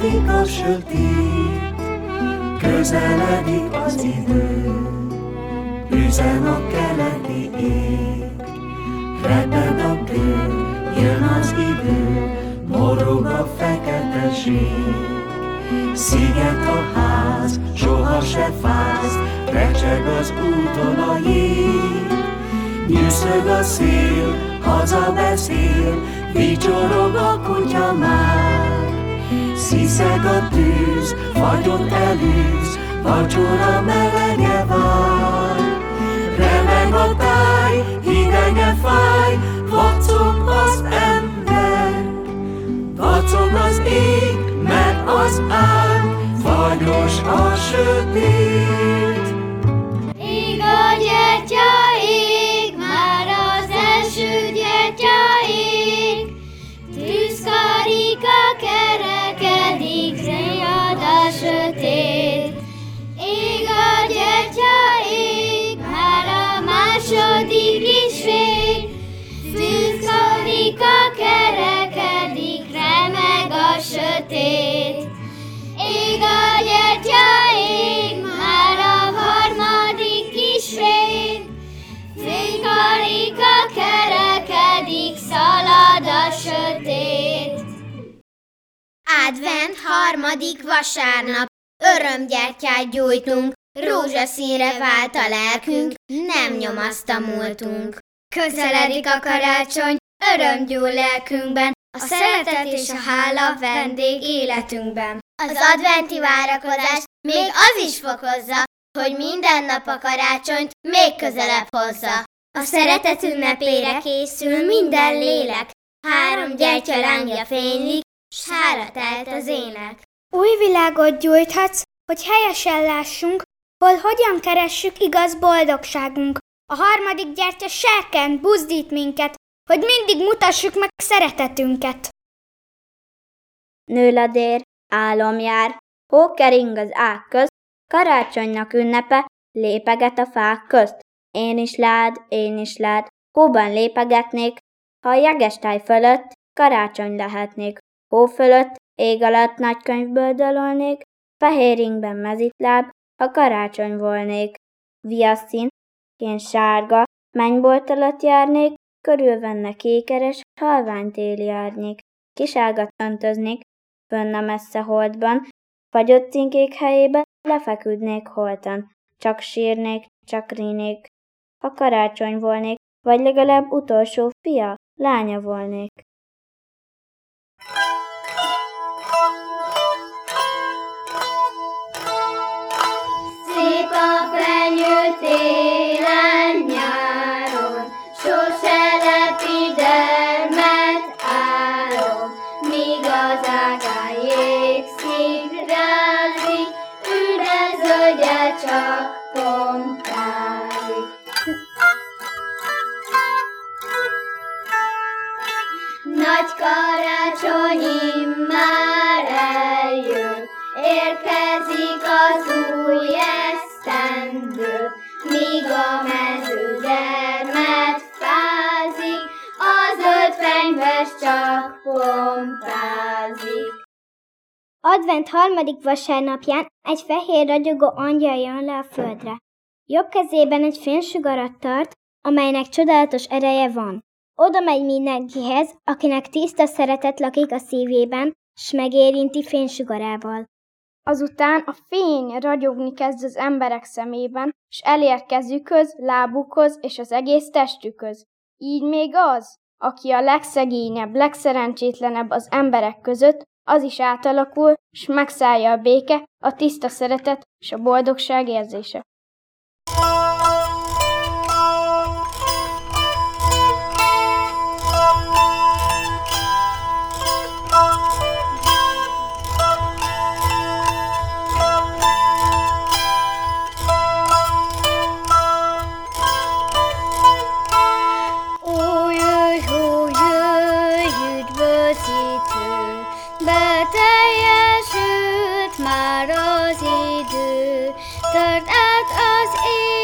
Távolodik a sötét, közeledik az idő, üzen a keleti ég, reped a bő, jön az idő, morog a feketeség. Sziget a ház, soha se fáz, recseg az úton a jég. Nyűszög a szél, haza beszél, vicsorog a kutya már. Sziszeg a tűz, fagyot elűz, vacsora melege vár. Remeg a táj, hidege fáj, sötét. Ég a gyertya ég, már a második is vég. Tűzkarika kerekedik, remeg a sötét. Ég a gyertya ég, már a harmadik is vég. Fénykarika kerekedik, szalad a sötét. Advent harmadik vasárnap, örömgyertyát gyújtunk, rózsaszínre vált a lelkünk, nem nyomaszt múltunk. Közeledik a karácsony, öröm gyúl lelkünkben, a szeretet és a hála vendég életünkben. Az adventi várakozás még az is fokozza, hogy minden nap a karácsonyt még közelebb hozza. A szeretet ünnepére készül minden lélek, három gyertya lángja fénylik, s hára telt az ének. Új világot gyújthatsz, hogy helyesen lássunk, hol hogyan keressük igaz boldogságunk. A harmadik gyertya serkent, buzdít minket, hogy mindig mutassuk meg szeretetünket. Nőladér, álom jár, hó kering az ág közt, karácsonynak ünnepe, lépeget a fák közt. Én is lád, én is lád, hóban lépegetnék, ha a jegestáj fölött karácsony lehetnék. Hó fölött, ég alatt nagy könyvből dalolnék, fehér ingben mezitláb, ha karácsony volnék. Viaszín, én sárga, mennybolt alatt járnék, körülvenne kékeres, halvány téli árnyék. Kiságat öntöznék, fönn a messze holdban, fagyott cinkék helyébe lefeküdnék holtan. Csak sírnék, csak rínék, ha karácsony volnék, vagy legalább utolsó fia, lánya volnék. A fenyő télen nyáron, sose lepi dermet áron, míg az ágán jégszín rázik, üdezölgye csak pompázik. Nagy karácsony már eljön, érkezik az új esztendő, míg a mező gyermet fázik, a zöld fenyves csak pompázik. Advent harmadik vasárnapján egy fehér ragyogó angyal jön le a földre. Jobb kezében egy fénysugarat tart, amelynek csodálatos ereje van. Oda megy mindenkihez, akinek tiszta szeretet lakik a szívében, s megérinti fénysugarával. Azután a fény ragyogni kezd az emberek szemében, s elér kezükhöz, lábukhoz és az egész testükhöz. Így még az, aki a legszegényebb, legszerencsétlenebb az emberek között, az is átalakul, s megszállja a béke, a tiszta szeretet és a boldogság érzése. is